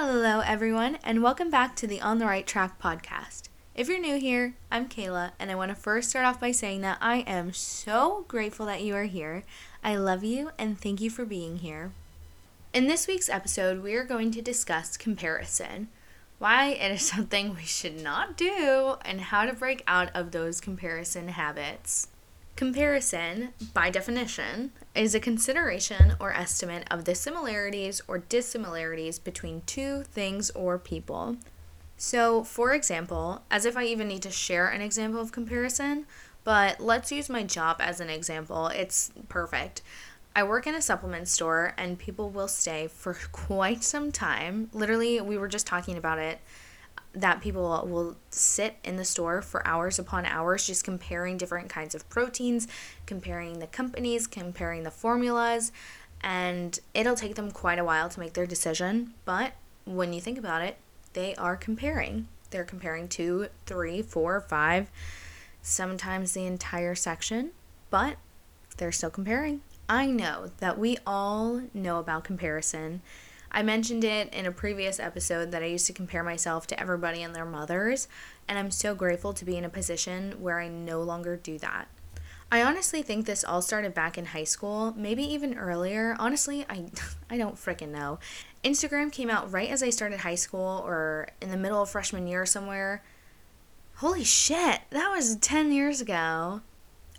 Hello, everyone, and welcome back to the On the Right Track podcast. If you're new here, I'm Kayla, and I want to first start off by saying that I am so grateful that you are here. I love you, and thank you for being here. In this week's episode, we are going to discuss comparison, why it is something we should not do, and how to break out of those comparison habits. Comparison, by definition, is a consideration or estimate of the similarities or dissimilarities between two things or people. So, for example, as if I even need to share an example of comparison, but let's use my job as an example. It's perfect. I work in a supplement store and people will stay for quite some time. Literally, we were just talking about it that people will sit in the store for hours upon hours just comparing different kinds of proteins, comparing the companies, comparing the formulas, and it'll take them quite a while to make their decision. But when you think about it, they are comparing. They're comparing two, three, four, five, sometimes the entire section, but they're still comparing. I know that we all know about comparison I mentioned it in a previous episode that I used to compare myself to everybody and their mothers, and I'm so grateful to be in a position where I no longer do that. I honestly think this all started back in high school, maybe even earlier. Honestly, I I don't freaking know. Instagram came out right as I started high school or in the middle of freshman year somewhere. Holy shit, that was 10 years ago.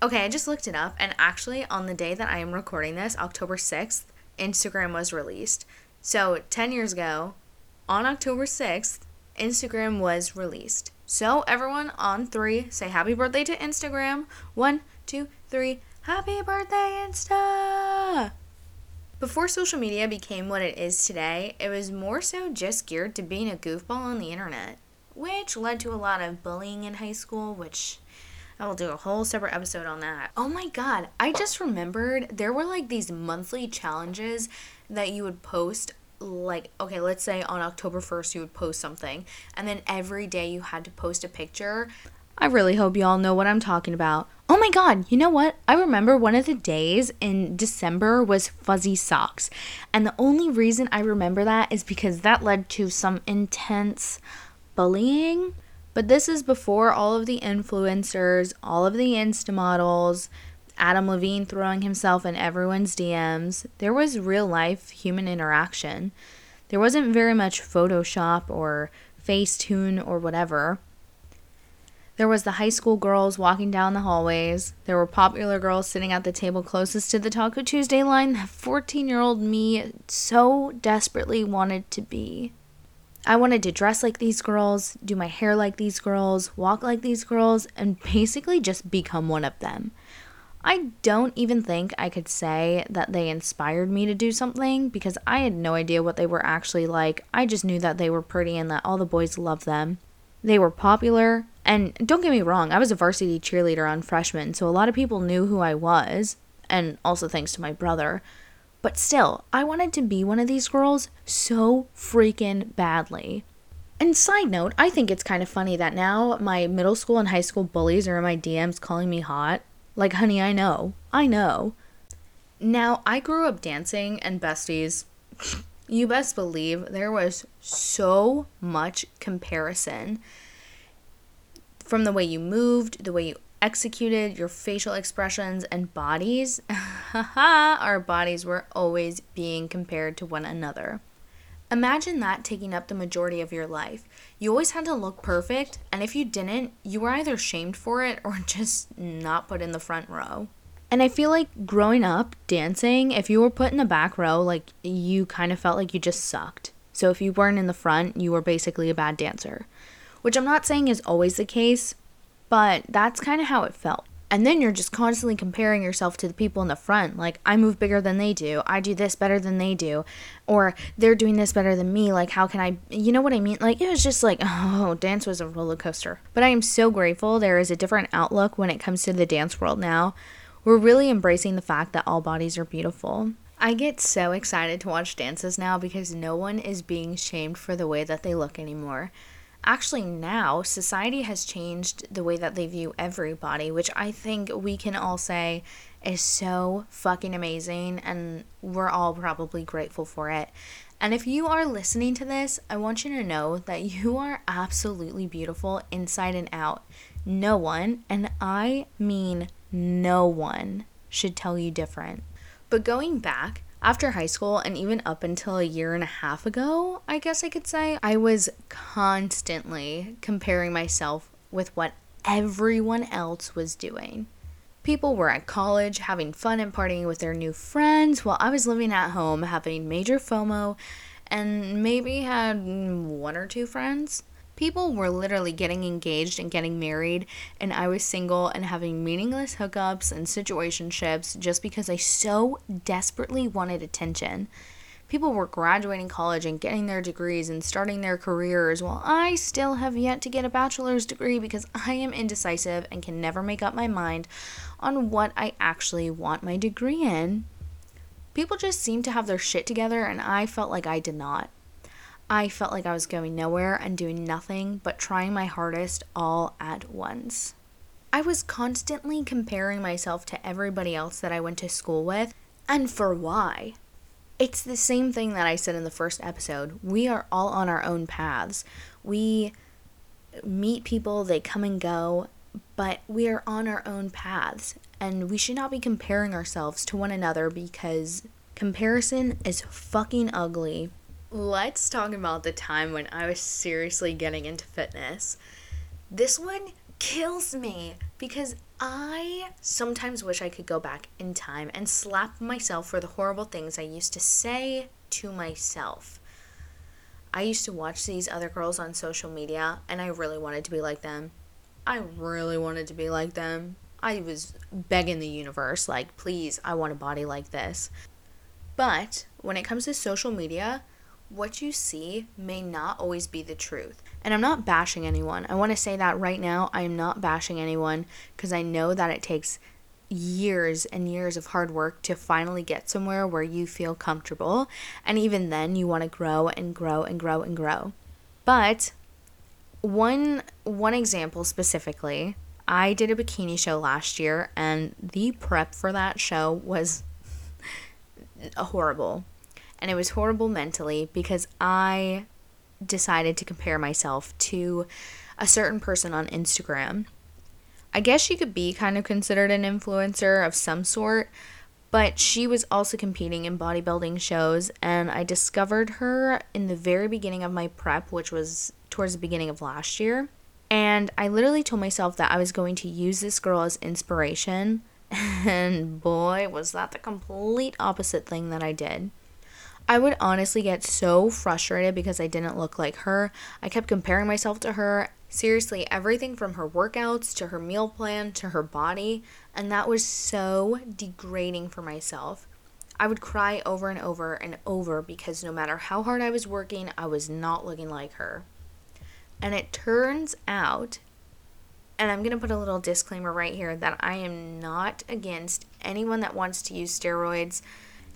Okay, I just looked it up and actually on the day that I am recording this, October 6th, Instagram was released. So, 10 years ago, on October 6th, Instagram was released. So, everyone on three, say happy birthday to Instagram. One, two, three. Happy birthday, Insta! Before social media became what it is today, it was more so just geared to being a goofball on the internet, which led to a lot of bullying in high school, which I will do a whole separate episode on that. Oh my god, I just remembered there were like these monthly challenges that you would post like okay let's say on october 1st you would post something and then every day you had to post a picture. I really hope you all know what i'm talking about. Oh my god you know what? I remember one of the days in december was fuzzy socks. And the only reason i remember that is because that led to some intense bullying. But this is before all of the influencers all of the insta models Adam Levine throwing himself in everyone's DMs. There was real life human interaction. There wasn't very much Photoshop or Facetune or whatever. There was the high school girls walking down the hallways. There were popular girls sitting at the table closest to the Taco Tuesday line that 14 year old me so desperately wanted to be. I wanted to dress like these girls, do my hair like these girls, walk like these girls, and basically just become one of them. I don't even think I could say that they inspired me to do something because I had no idea what they were actually like. I just knew that they were pretty and that all the boys loved them. They were popular, and don't get me wrong, I was a varsity cheerleader on freshman, so a lot of people knew who I was, and also thanks to my brother. But still, I wanted to be one of these girls so freaking badly. And side note, I think it's kind of funny that now my middle school and high school bullies are in my DMs calling me hot. Like, honey, I know. I know. Now, I grew up dancing, and besties, you best believe there was so much comparison from the way you moved, the way you executed, your facial expressions, and bodies. Our bodies were always being compared to one another. Imagine that taking up the majority of your life. You always had to look perfect, and if you didn't, you were either shamed for it or just not put in the front row. And I feel like growing up dancing, if you were put in the back row, like you kind of felt like you just sucked. So if you weren't in the front, you were basically a bad dancer. Which I'm not saying is always the case, but that's kind of how it felt. And then you're just constantly comparing yourself to the people in the front. Like, I move bigger than they do. I do this better than they do. Or they're doing this better than me. Like, how can I, you know what I mean? Like, it was just like, oh, dance was a roller coaster. But I am so grateful there is a different outlook when it comes to the dance world now. We're really embracing the fact that all bodies are beautiful. I get so excited to watch dances now because no one is being shamed for the way that they look anymore actually now society has changed the way that they view everybody, which I think we can all say is so fucking amazing and we're all probably grateful for it. And if you are listening to this, I want you to know that you are absolutely beautiful inside and out. No one, and I mean no one, should tell you different. But going back, after high school and even up until a year and a half ago, I guess I could say, I was constantly comparing myself with what everyone else was doing. People were at college having fun and partying with their new friends while I was living at home having major FOMO and maybe had one or two friends. People were literally getting engaged and getting married, and I was single and having meaningless hookups and situationships just because I so desperately wanted attention. People were graduating college and getting their degrees and starting their careers, while I still have yet to get a bachelor's degree because I am indecisive and can never make up my mind on what I actually want my degree in. People just seemed to have their shit together, and I felt like I did not. I felt like I was going nowhere and doing nothing but trying my hardest all at once. I was constantly comparing myself to everybody else that I went to school with, and for why? It's the same thing that I said in the first episode. We are all on our own paths. We meet people, they come and go, but we are on our own paths, and we should not be comparing ourselves to one another because comparison is fucking ugly let's talk about the time when I was seriously getting into fitness. This one kills me because I sometimes wish I could go back in time and slap myself for the horrible things I used to say to myself. I used to watch these other girls on social media and I really wanted to be like them. I really wanted to be like them. I was begging the universe, like, please, I want a body like this. But when it comes to social media, what you see may not always be the truth. And I'm not bashing anyone. I want to say that right now. I am not bashing anyone because I know that it takes years and years of hard work to finally get somewhere where you feel comfortable. And even then, you want to grow and grow and grow and grow. But one one example specifically, I did a bikini show last year and the prep for that show was horrible and it was horrible mentally because I decided to compare myself to a certain person on Instagram. I guess she could be kind of considered an influencer of some sort, but she was also competing in bodybuilding shows, and I discovered her in the very beginning of my prep, which was towards the beginning of last year. And I literally told myself that I was going to use this girl as inspiration, and boy, was that the complete opposite thing that I did. I would honestly get so frustrated because I didn't look like her. I kept comparing myself to her. Seriously, everything from her workouts to her meal plan to her body, and that was so degrading for myself. I would cry over and over and over because no matter how hard I was working, I was not looking like her. And it turns out, and I'm going to put a little disclaimer right here that I am not against anyone that wants to use steroids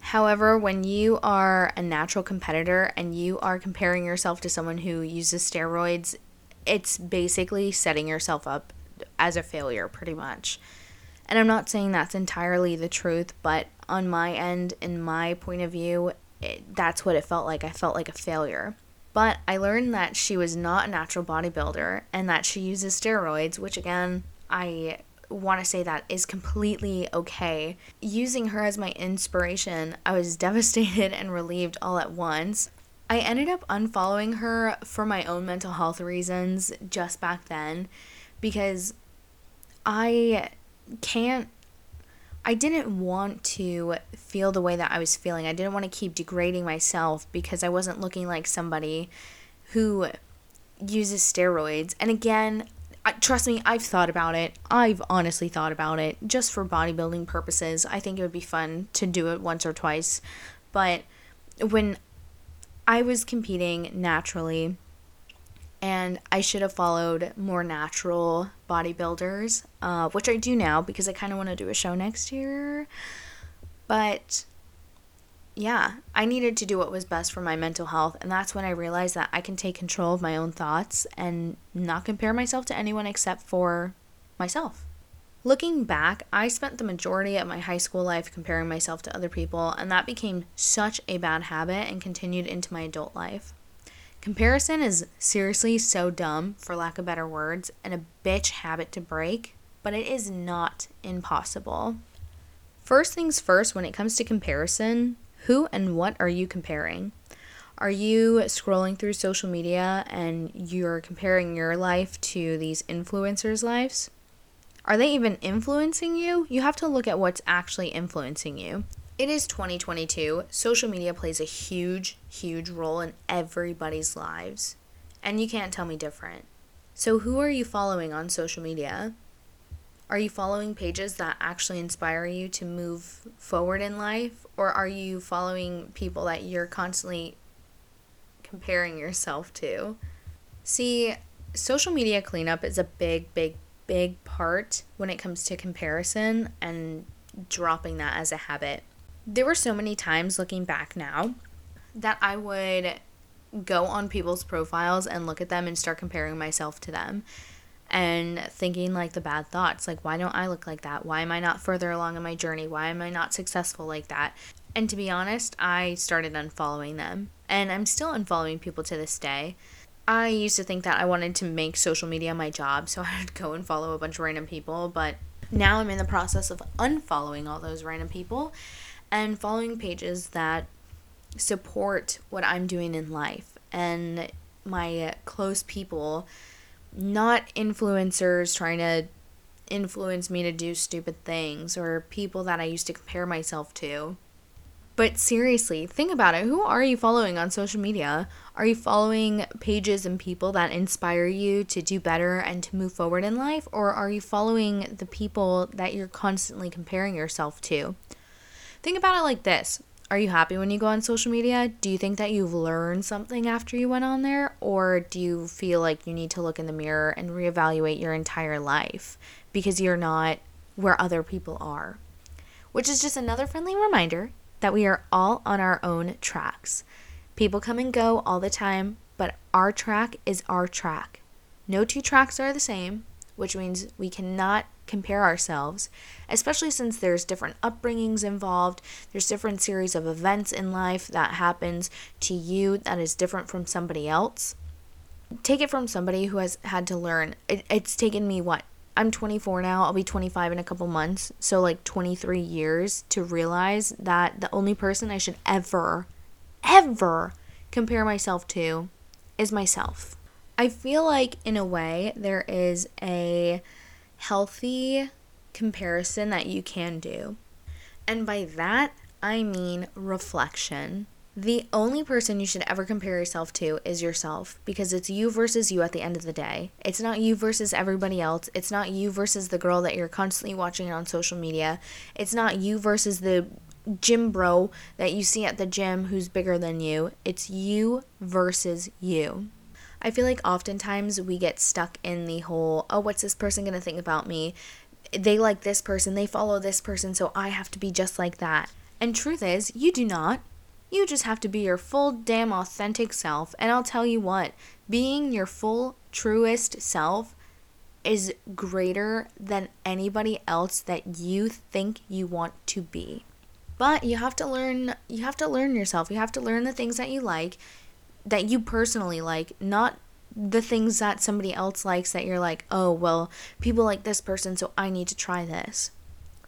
However, when you are a natural competitor and you are comparing yourself to someone who uses steroids, it's basically setting yourself up as a failure, pretty much. And I'm not saying that's entirely the truth, but on my end, in my point of view, it, that's what it felt like. I felt like a failure. But I learned that she was not a natural bodybuilder and that she uses steroids, which again, I want to say that is completely okay. Using her as my inspiration, I was devastated and relieved all at once. I ended up unfollowing her for my own mental health reasons just back then because I can't I didn't want to feel the way that I was feeling. I didn't want to keep degrading myself because I wasn't looking like somebody who uses steroids. And again, I, trust me, I've thought about it. I've honestly thought about it just for bodybuilding purposes. I think it would be fun to do it once or twice. But when I was competing naturally, and I should have followed more natural bodybuilders, uh, which I do now because I kind of want to do a show next year. But yeah, I needed to do what was best for my mental health. And that's when I realized that I can take control of my own thoughts and not compare myself to anyone except for myself. Looking back, I spent the majority of my high school life comparing myself to other people, and that became such a bad habit and continued into my adult life. Comparison is seriously so dumb, for lack of better words, and a bitch habit to break, but it is not impossible. First things first, when it comes to comparison, who and what are you comparing? Are you scrolling through social media and you're comparing your life to these influencers' lives? Are they even influencing you? You have to look at what's actually influencing you. It is 2022. Social media plays a huge, huge role in everybody's lives. And you can't tell me different. So, who are you following on social media? Are you following pages that actually inspire you to move forward in life? Or are you following people that you're constantly comparing yourself to? See, social media cleanup is a big, big, big part when it comes to comparison and dropping that as a habit. There were so many times looking back now that I would go on people's profiles and look at them and start comparing myself to them and thinking like the bad thoughts like why don't I look like that? Why am I not further along in my journey? Why am I not successful like that? And to be honest, I started unfollowing them and I'm still unfollowing people to this day. I used to think that I wanted to make social media my job, so I would go and follow a bunch of random people, but now I'm in the process of unfollowing all those random people and following pages that support what I'm doing in life and my close people, not influencers trying to influence me to do stupid things or people that I used to compare myself to. But seriously, think about it. Who are you following on social media? Are you following pages and people that inspire you to do better and to move forward in life? Or are you following the people that you're constantly comparing yourself to? Think about it like this Are you happy when you go on social media? Do you think that you've learned something after you went on there? Or do you feel like you need to look in the mirror and reevaluate your entire life because you're not where other people are? Which is just another friendly reminder that we are all on our own tracks. People come and go all the time, but our track is our track. No two tracks are the same, which means we cannot compare ourselves, especially since there's different upbringings involved. There's different series of events in life that happens to you that is different from somebody else. Take it from somebody who has had to learn. It, it's taken me what I'm 24 now. I'll be 25 in a couple months. So, like 23 years to realize that the only person I should ever, ever compare myself to is myself. I feel like, in a way, there is a healthy comparison that you can do. And by that, I mean reflection. The only person you should ever compare yourself to is yourself because it's you versus you at the end of the day. It's not you versus everybody else. It's not you versus the girl that you're constantly watching on social media. It's not you versus the gym bro that you see at the gym who's bigger than you. It's you versus you. I feel like oftentimes we get stuck in the whole, oh, what's this person going to think about me? They like this person, they follow this person, so I have to be just like that. And truth is, you do not. You just have to be your full damn authentic self. And I'll tell you what, being your full truest self is greater than anybody else that you think you want to be. But you have to learn you have to learn yourself. You have to learn the things that you like that you personally like, not the things that somebody else likes that you're like, "Oh, well, people like this person, so I need to try this."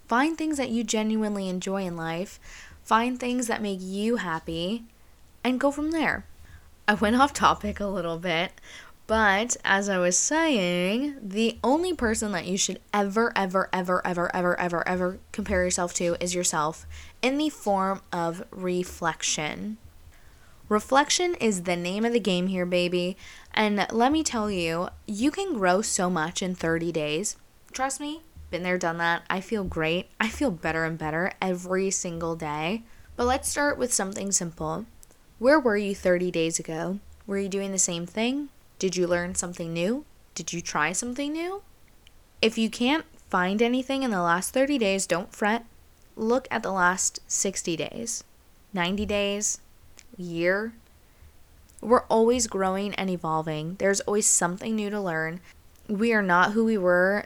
Find things that you genuinely enjoy in life find things that make you happy, and go from there. I went off topic a little bit, but as I was saying, the only person that you should ever, ever, ever, ever, ever, ever, ever compare yourself to is yourself in the form of reflection. Reflection is the name of the game here, baby. And let me tell you, you can grow so much in 30 days. Trust me, been there, done that. I feel great. I feel better and better every single day. But let's start with something simple. Where were you 30 days ago? Were you doing the same thing? Did you learn something new? Did you try something new? If you can't find anything in the last 30 days, don't fret. Look at the last 60 days, 90 days, year. We're always growing and evolving. There's always something new to learn. We are not who we were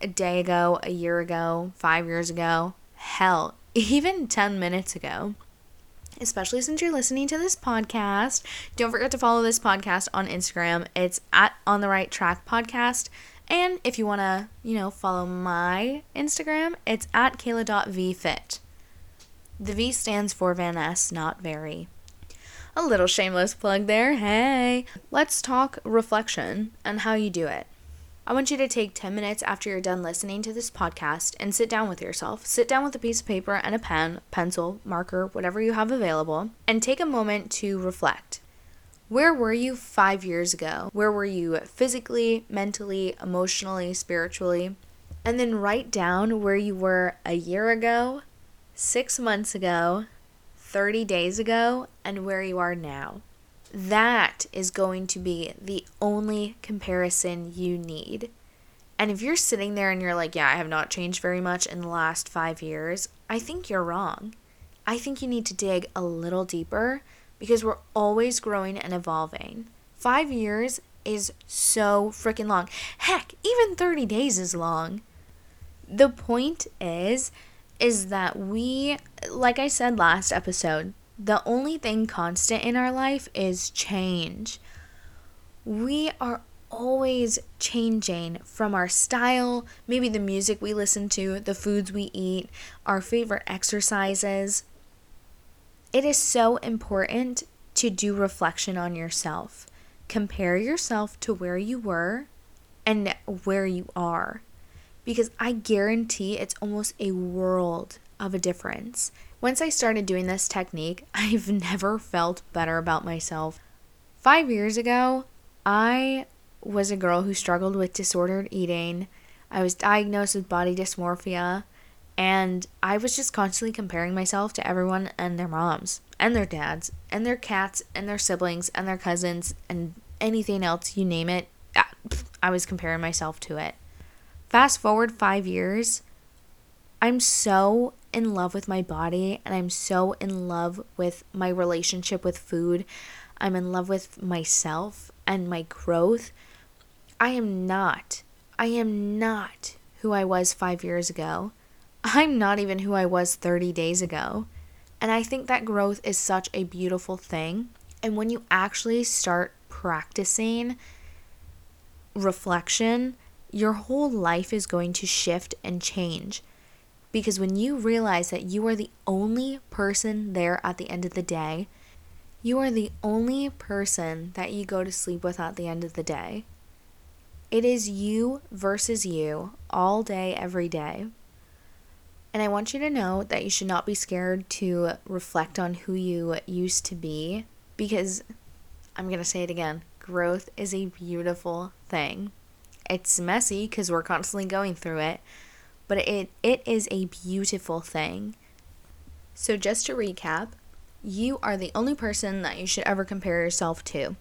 a day ago, a year ago, five years ago, hell, even 10 minutes ago. Especially since you're listening to this podcast. Don't forget to follow this podcast on Instagram. It's at On the Right Track Podcast. And if you want to, you know, follow my Instagram, it's at kayla.vfit. The V stands for Van Ness, not very. A little shameless plug there. Hey. Let's talk reflection and how you do it. I want you to take 10 minutes after you're done listening to this podcast and sit down with yourself. Sit down with a piece of paper and a pen, pencil, marker, whatever you have available, and take a moment to reflect. Where were you five years ago? Where were you physically, mentally, emotionally, spiritually? And then write down where you were a year ago, six months ago, 30 days ago, and where you are now. That is going to be the only comparison you need. And if you're sitting there and you're like, yeah, I have not changed very much in the last five years, I think you're wrong. I think you need to dig a little deeper because we're always growing and evolving. Five years is so freaking long. Heck, even 30 days is long. The point is, is that we, like I said last episode, the only thing constant in our life is change. We are always changing from our style, maybe the music we listen to, the foods we eat, our favorite exercises. It is so important to do reflection on yourself. Compare yourself to where you were and where you are. Because I guarantee it's almost a world of a difference. Once I started doing this technique, I've never felt better about myself. Five years ago, I was a girl who struggled with disordered eating. I was diagnosed with body dysmorphia, and I was just constantly comparing myself to everyone and their moms, and their dads, and their cats, and their siblings, and their cousins, and anything else, you name it. I was comparing myself to it. Fast forward five years, I'm so in love with my body and I'm so in love with my relationship with food. I'm in love with myself and my growth. I am not, I am not who I was five years ago. I'm not even who I was 30 days ago. And I think that growth is such a beautiful thing. And when you actually start practicing reflection, your whole life is going to shift and change. Because when you realize that you are the only person there at the end of the day, you are the only person that you go to sleep with at the end of the day. It is you versus you all day, every day. And I want you to know that you should not be scared to reflect on who you used to be because I'm going to say it again growth is a beautiful thing. It's messy because we're constantly going through it, but it, it is a beautiful thing. So, just to recap, you are the only person that you should ever compare yourself to.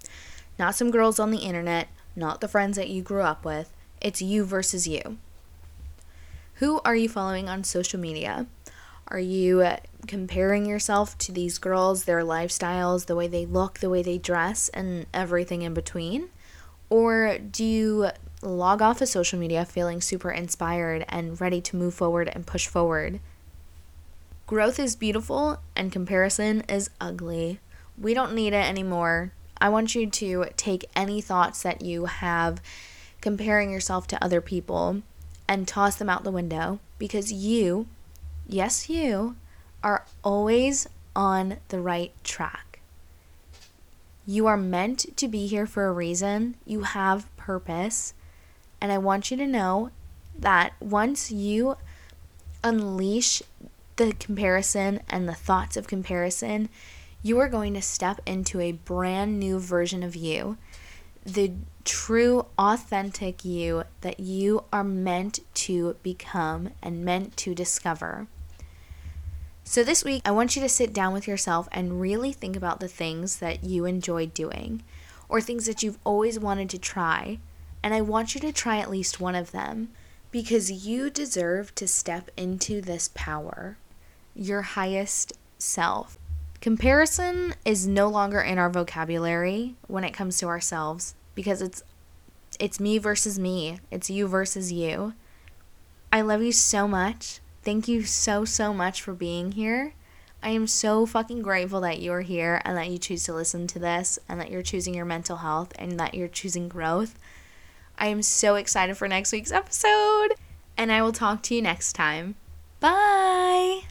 Not some girls on the internet, not the friends that you grew up with. It's you versus you. Who are you following on social media? Are you uh, comparing yourself to these girls, their lifestyles, the way they look, the way they dress, and everything in between? Or do you log off of social media feeling super inspired and ready to move forward and push forward. Growth is beautiful and comparison is ugly. We don't need it anymore. I want you to take any thoughts that you have comparing yourself to other people and toss them out the window because you, yes, you, are always on the right track. You are meant to be here for a reason. You have purpose. And I want you to know that once you unleash the comparison and the thoughts of comparison, you are going to step into a brand new version of you. The true, authentic you that you are meant to become and meant to discover. So, this week, I want you to sit down with yourself and really think about the things that you enjoy doing or things that you've always wanted to try and I want you to try at least one of them because you deserve to step into this power, your highest self. Comparison is no longer in our vocabulary when it comes to ourselves because it's it's me versus me. It's you versus you. I love you so much. Thank you so so much for being here. I am so fucking grateful that you are here and that you choose to listen to this and that you're choosing your mental health and that you're choosing growth I am so excited for next week's episode, and I will talk to you next time. Bye!